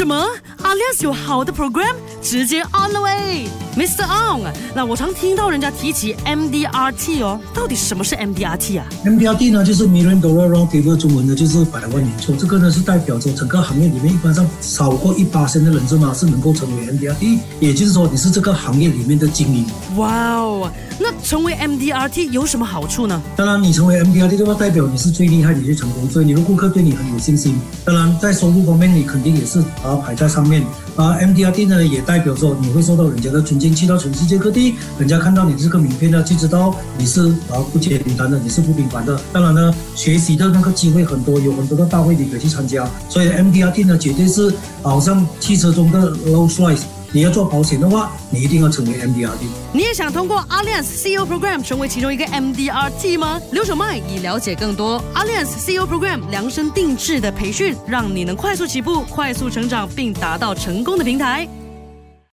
什么？Alias 有好的 program，直接 on the way，Mr. On。那我常听到人家提起 MDRT 哦，到底什么是 MDRT 啊？MDRT 呢，就是 Million Dollar Roundtable，中文呢就是百万年抽。这个呢是代表着整个行业里面一般上少过一八千的人，是吗？是能够成为 MDRT，也就是说你是这个行业里面的精英。哇哦，那成为 MDRT 有什么好处呢？当然，你成为 MDRT 的话，代表你是最厉害，你最成功，所以你的顾客对你很有信心。当然，在收入方面，你肯定也是把它排在上面。啊，MDRT 呢也代表说你会受到人家的尊敬，去到全世界各地，人家看到你这个名片呢，就知道你是啊不简单的，你是不平凡的。当然呢，学习的那个机会很多，有很多的大会你可以去参加。所以 MDRT 呢，绝对是好像汽车中的 Rolls Royce。你要做保险的话，你一定要成为 MDRT。你也想通过 Alliance CEO Program 成为其中一个 MDRT 吗？刘小麦已了解更多 Alliance CEO Program 量身定制的培训，让你能快速起步、快速成长，并达到成功的平台。